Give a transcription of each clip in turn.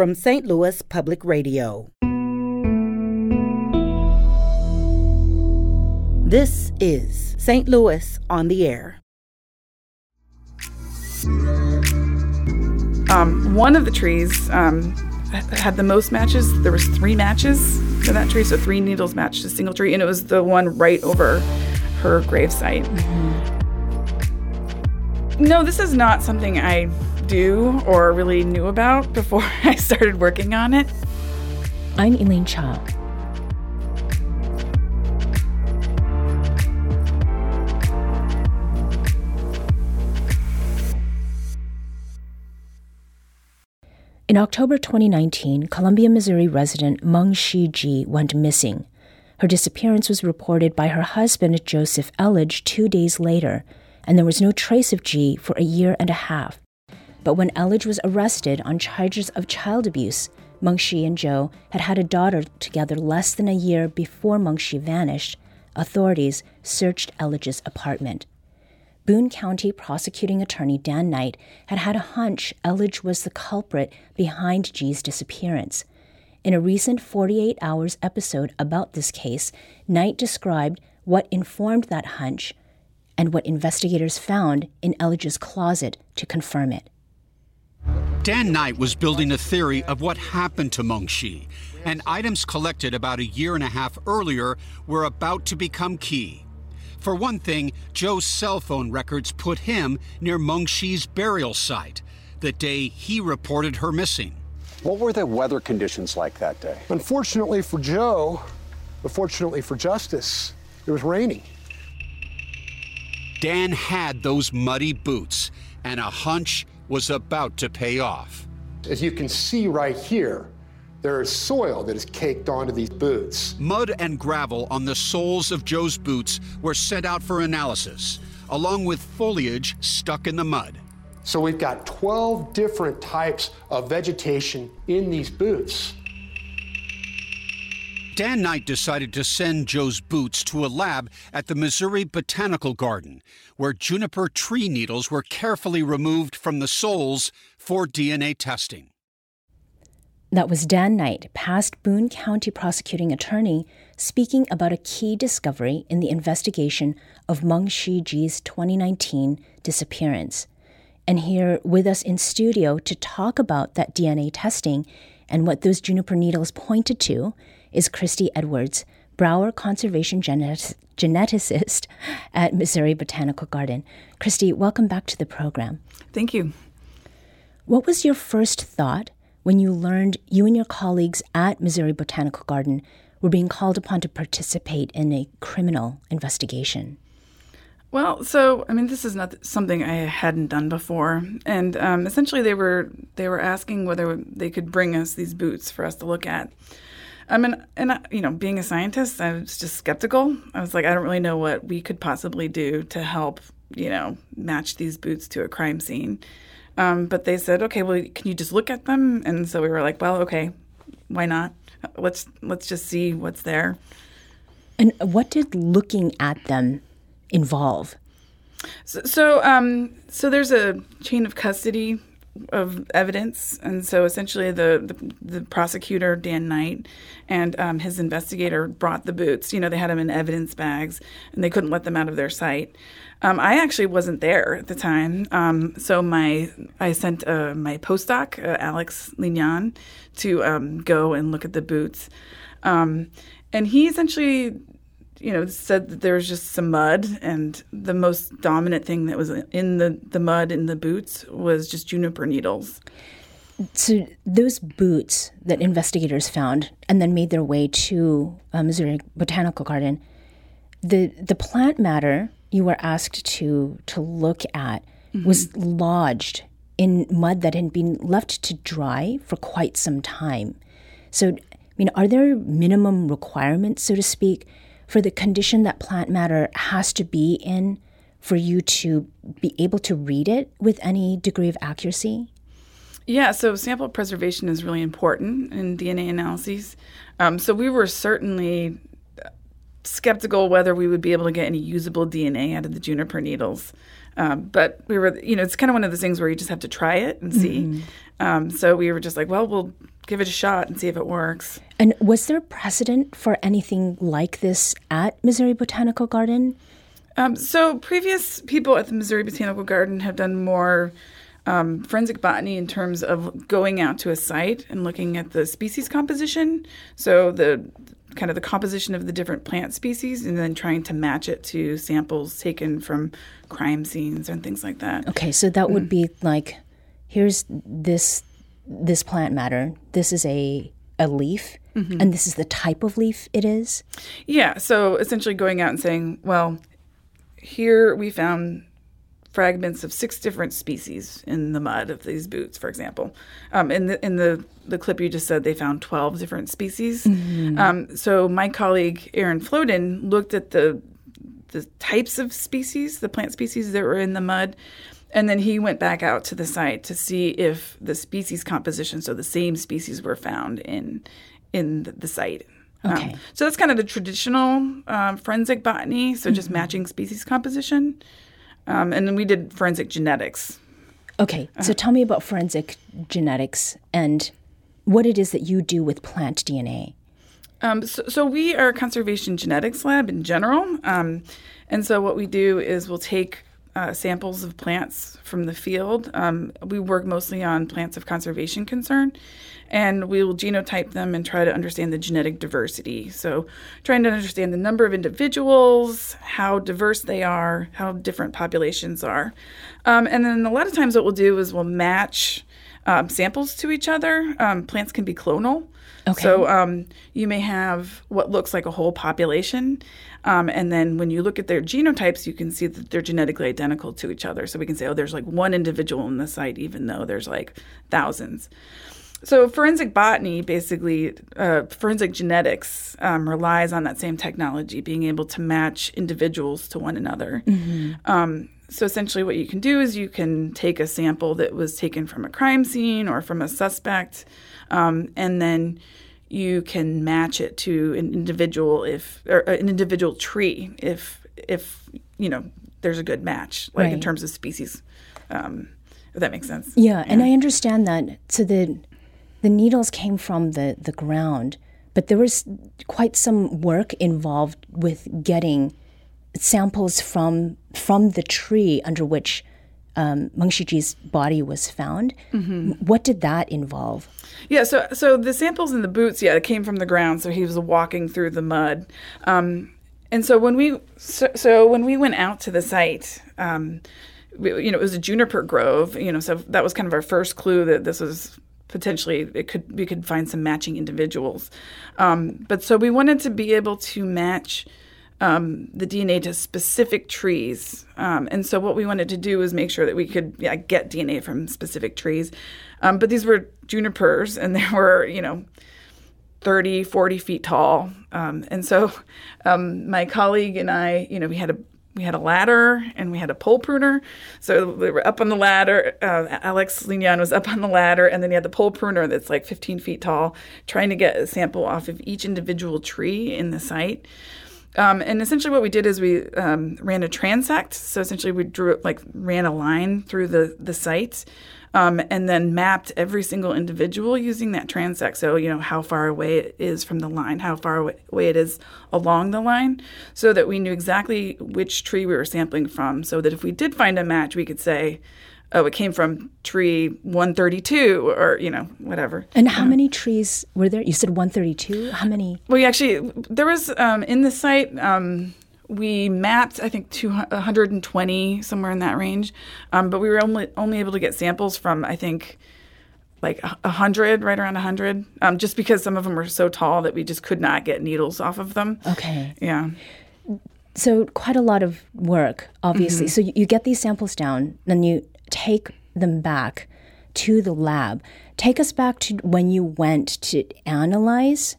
from St. Louis Public Radio. This is St. Louis on the Air. Um, one of the trees um, had the most matches. There was three matches to that tree, so three needles matched a single tree, and it was the one right over her gravesite. Mm-hmm. No, this is not something I do or really knew about before I started working on it. I'm Elaine Cha. In October 2019, Columbia, Missouri resident Mengqi Ji went missing. Her disappearance was reported by her husband, Joseph Elledge, two days later, and there was no trace of Ji for a year and a half. But when Elledge was arrested on charges of child abuse, Mengqi and Joe had had a daughter together less than a year before Mengqi vanished. Authorities searched Elledge's apartment. Boone County prosecuting attorney Dan Knight had had a hunch Elledge was the culprit behind Ji's disappearance. In a recent 48 Hours episode about this case, Knight described what informed that hunch and what investigators found in Elledge's closet to confirm it. Dan Knight was building a theory of what happened to Mengqi, and items collected about a year and a half earlier were about to become key. For one thing, Joe's cell phone records put him near Mengqi's burial site, the day he reported her missing. What were the weather conditions like that day? Unfortunately for Joe, but fortunately for Justice, it was raining. Dan had those muddy boots, and a hunch was about to pay off. As you can see right here, there is soil that is caked onto these boots. Mud and gravel on the soles of Joe's boots were sent out for analysis, along with foliage stuck in the mud. So we've got 12 different types of vegetation in these boots. Dan Knight decided to send Joe's boots to a lab at the Missouri Botanical Garden, where juniper tree needles were carefully removed from the soles for DNA testing. That was Dan Knight, past Boone County prosecuting attorney, speaking about a key discovery in the investigation of Mengqi Ji's 2019 disappearance. And here with us in studio to talk about that DNA testing and what those juniper needles pointed to is Christy Edwards, Brauer Conservation genet- Geneticist at Missouri Botanical Garden. Christy, welcome back to the program. Thank you. What was your first thought when you learned you and your colleagues at Missouri Botanical Garden were being called upon to participate in a criminal investigation? Well, so I mean, this is not something I hadn't done before, and um, essentially they were they were asking whether they could bring us these boots for us to look at. I mean, and you know, being a scientist, I was just skeptical. I was like, I don't really know what we could possibly do to help, you know, match these boots to a crime scene. Um, but they said, okay, well, can you just look at them? And so we were like, well, okay, why not? Let's let's just see what's there. And what did looking at them involve? So, so, um, so there's a chain of custody of evidence, and so essentially the the, the prosecutor Dan Knight and um, his investigator brought the boots. You know, they had them in evidence bags, and they couldn't let them out of their sight. Um, I actually wasn't there at the time, um, so my I sent uh, my postdoc uh, Alex Linan to um, go and look at the boots, um, and he essentially, you know, said that there was just some mud, and the most dominant thing that was in the the mud in the boots was just juniper needles. So those boots that investigators found and then made their way to uh, Missouri Botanical Garden, the the plant matter you were asked to to look at mm-hmm. was lodged in mud that had been left to dry for quite some time. So, I mean, are there minimum requirements, so to speak, for the condition that plant matter has to be in for you to be able to read it with any degree of accuracy? Yeah, so sample preservation is really important in DNA analyses. Um, so we were certainly skeptical whether we would be able to get any usable DNA out of the juniper needles. Um, but we were, you know, it's kind of one of those things where you just have to try it and see. Mm-hmm. Um, so we were just like, well, we'll give it a shot and see if it works. And was there precedent for anything like this at Missouri Botanical Garden? Um, so previous people at the Missouri Botanical Garden have done more um, forensic botany in terms of going out to a site and looking at the species composition. So the kind of the composition of the different plant species, and then trying to match it to samples taken from crime scenes and things like that. Okay, so that would mm. be like, here's this this plant matter. This is a a leaf, mm-hmm. and this is the type of leaf it is. Yeah, so essentially going out and saying, well, here we found fragments of six different species in the mud of these boots, for example. Um, in the in the the clip you just said, they found twelve different species. Um, so my colleague Aaron Floden looked at the the types of species, the plant species that were in the mud. And then he went back out to the site to see if the species composition, so the same species, were found in in the, the site. Um, Okay. so that's kind of the traditional um, forensic botany, so just matching species composition. Um, and then we did forensic genetics. Okay, so tell me about forensic genetics and what it is that you do with plant DNA. Um, so, so we are a conservation genetics lab in general, um, and so what we do is we'll take uh, samples of plants from the field. Um, we work mostly on plants of conservation concern, and we will genotype them and try to understand the genetic diversity. So, trying to understand the number of individuals, how diverse they are, how different populations are, um, and then a lot of times what we'll do is we'll match um, samples to each other. Um, plants can be clonal. Okay. So um, you may have what looks like a whole population, um, and then when you look at their genotypes, you can see that they're genetically identical to each other. So we can say, oh, there's like one individual in the site, even though there's like thousands. So forensic botany, basically, uh, forensic genetics um, relies on that same technology, being able to match individuals to one another. Um, so essentially, what you can do is you can take a sample that was taken from a crime scene or from a suspect, um, and then you can match it to an individual if or uh, an individual tree if if you know there's a good match, like in terms of species. Um, if that makes sense. Yeah, and I understand that. So the the needles came from the the ground, but there was quite some work involved with getting samples from from the tree under which um, Mengqi Ji's body was found. What did that involve? Yeah, so so the samples in the boots, yeah, it came from the ground. So he was walking through the mud, um, and so when we so, so when we went out to the site, um, we, you know, it was a juniper grove. You know, so that was kind of our first clue that this was potentially it could we could find some matching individuals. Um, but so we wanted to be able to match um, the DNA to specific trees. Um, and so what we wanted to do was make sure that we could yeah, get DNA from specific trees. Um, but these were junipers and they were, you know, 30, 40 feet tall. Um, and so um, my colleague and I, you know, we had a we had a ladder and we had a pole pruner. So we were up on the ladder. Uh, Alex Linan was up on the ladder, and then he had the pole pruner that's like 15 feet tall, trying to get a sample off of each individual tree in the site. Um, and essentially, what we did is we um, ran a transect. So essentially, we drew like ran a line through the the site, um, and then mapped every single individual using that transect. So you know how far away it is from the line, how far away it is along the line, so that we knew exactly which tree we were sampling from. So that if we did find a match, we could say, "Oh, it came from tree 132," or you know whatever. And how many trees were there? You said 132. How many? Well, we actually there was um, in the site um, we mapped I think 200 120 somewhere in that range, um, but we were only only able to get samples from I think like a hundred, right around a hundred, um, just because some of them were so tall that we just could not get needles off of them. Okay. Yeah. So quite a lot of work, obviously. So you, you get these samples down, then you take them back to the lab. Take us back to when you went to analyze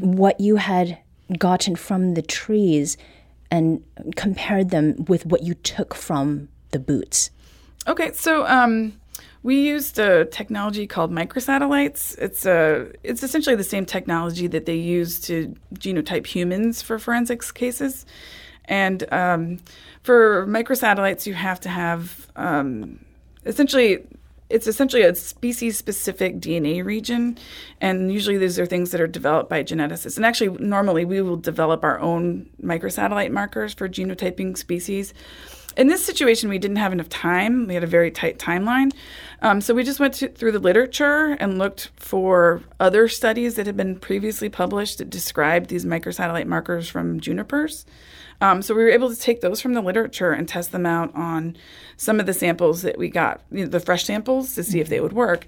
what you had gotten from the trees and compared them with what you took from the boots. Okay, so um, we used a technology called microsatellites. It's a it's essentially the same technology that they use to genotype humans for forensics cases. And um, for microsatellites, you have to have um, essentially it's essentially a species specific DNA region. And usually these are things that are developed by geneticists. And actually, normally we will develop our own microsatellite markers for genotyping species. In this situation, we didn't have enough time. We had a very tight timeline. Um, so we just went to, through the literature and looked for other studies that had been previously published that described these microsatellite markers from junipers. Um, so we were able to take those from the literature and test them out on some of the samples that we got, you know, the fresh samples, to see if they would work.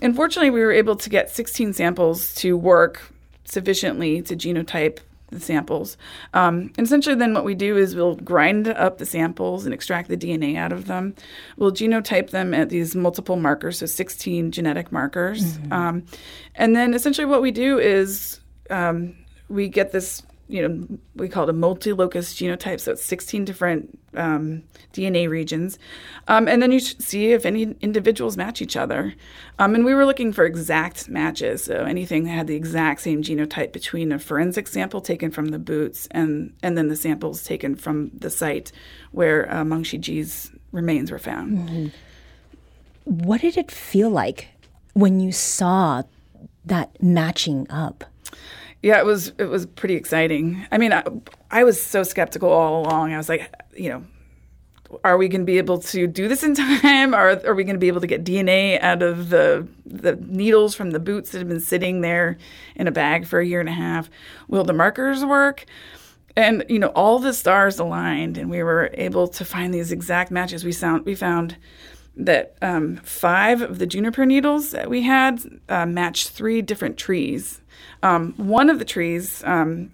Unfortunately, we were able to get 16 samples to work sufficiently to genotype the samples. Um, and essentially, then what we do is we'll grind up the samples and extract the DNA out of them. We'll genotype them at these multiple markers, so 16 genetic markers. Mm-hmm. Um, and then essentially, what we do is um, we get this you know, we call it a multi-locus genotype, so it's 16 different um, DNA regions. Um, and then you see if any individuals match each other. Um, and we were looking for exact matches, so anything that had the exact same genotype between a forensic sample taken from the boots and, and then the samples taken from the site where uh, Shiji's remains were found. Mm-hmm. What did it feel like when you saw that matching up? Yeah, it was it was pretty exciting. I mean, I, I was so skeptical all along. I was like, you know, are we going to be able to do this in time? Or are we going to be able to get DNA out of the the needles from the boots that have been sitting there in a bag for a year and a half? Will the markers work? And you know, all the stars aligned, and we were able to find these exact matches. We found we found that um, five of the juniper needles that we had uh, matched three different trees um, one of the trees um,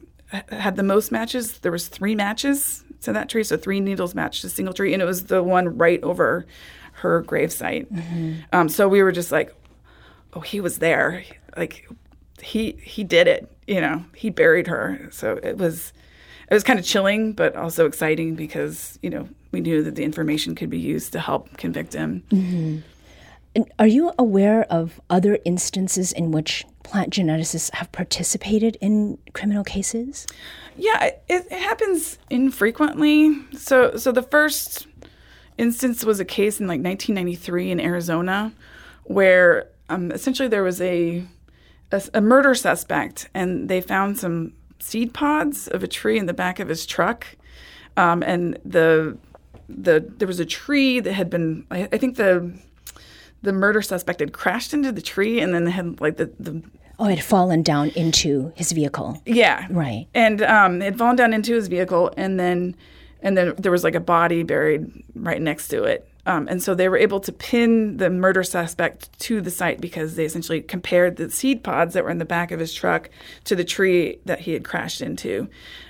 had the most matches. There was three matches to that tree, so three needles matched a single tree, and it was the one right over her gravesite. Mm-hmm. Um, so we were just like, "Oh, he was there! Like he he did it! You know, he buried her." So it was it was kind of chilling, but also exciting because you know we knew that the information could be used to help convict him. Mm-hmm. Are you aware of other instances in which plant geneticists have participated in criminal cases? Yeah, it, it happens infrequently. So, so the first instance was a case in like 1993 in Arizona, where um, essentially there was a, a, a murder suspect, and they found some seed pods of a tree in the back of his truck, um, and the the there was a tree that had been I, I think the the murder suspect had crashed into the tree and then had like the, the Oh, it had fallen down into his vehicle. Yeah. Right. And um, it had fallen down into his vehicle, and then and then there was like a body buried right next to it. Um, and so they were able to pin the murder suspect to the site because they essentially compared the seed pods that were in the back of his truck to the tree that he had crashed into.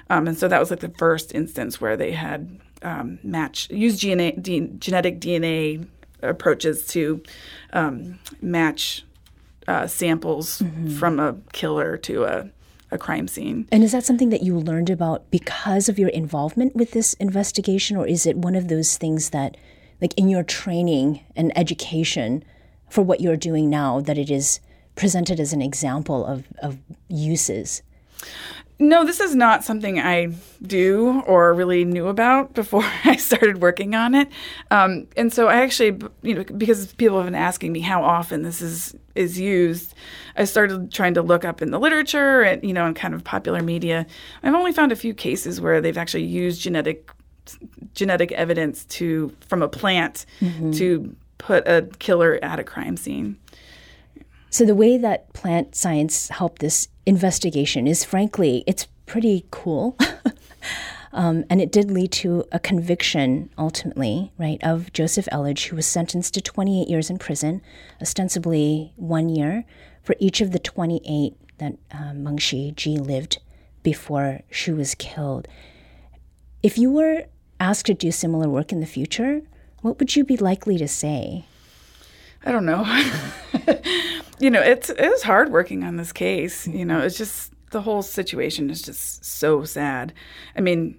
Um, and so that was like the first instance where they had um, match used DNA, genetic DNA approaches to um, match uh, samples mm-hmm. from a killer to a, a crime scene. And is that something that you learned about because of your involvement with this investigation, or is it one of those things that, like in your training and education for what you're doing now, that it is presented as an example of, of uses? No, this is not something I do or really knew about before I started working on it. Um, and so I actually, you know, because people have been asking me how often this is is used, I started trying to look up in the literature and you know, in kind of popular media. I've only found a few cases where they've actually used genetic genetic evidence to from a plant mm-hmm. to put a killer at a crime scene. So the way that plant science helped this investigation is frankly, it's pretty cool. um, and it did lead to a conviction ultimately, right, of Joseph Elledge, who was sentenced to 28 years in prison, ostensibly one year for each of the 28 that uh, Mengqi Ji lived before she was killed. If you were asked to do similar work in the future, what would you be likely to say? I don't know. you know, it's it was hard working on this case. You know, it's just the whole situation is just so sad. I mean,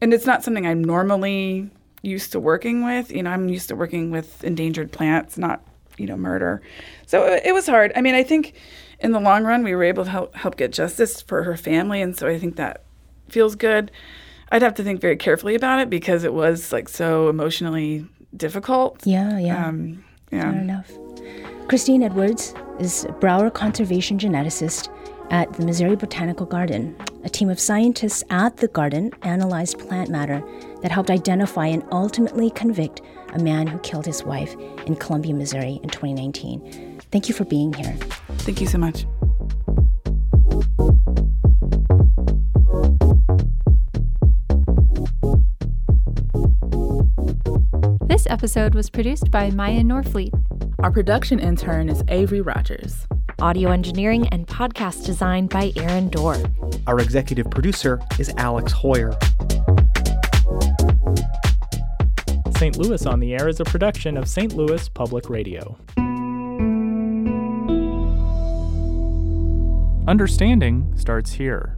and it's not something I'm normally used to working with. You know, I'm used to working with endangered plants, not you know murder. So it, it was hard. I mean, I think in the long run we were able to help help get justice for her family, and so I think that feels good. I'd have to think very carefully about it because it was like so emotionally difficult. Yeah, yeah. Um, yeah. Fair enough. Christine Edwards is a Brauer conservation geneticist at the Missouri Botanical Garden. A team of scientists at the garden analyzed plant matter that helped identify and ultimately convict a man who killed his wife in Columbia, Missouri in 2019. Thank you for being here. Thank you so much. Episode was produced by Maya Norfleet. Our production intern is Avery Rogers. Audio engineering and podcast design by Aaron Dorr. Our executive producer is Alex Heuer. St. Louis on the Air is a production of St. Louis Public Radio. Understanding starts here.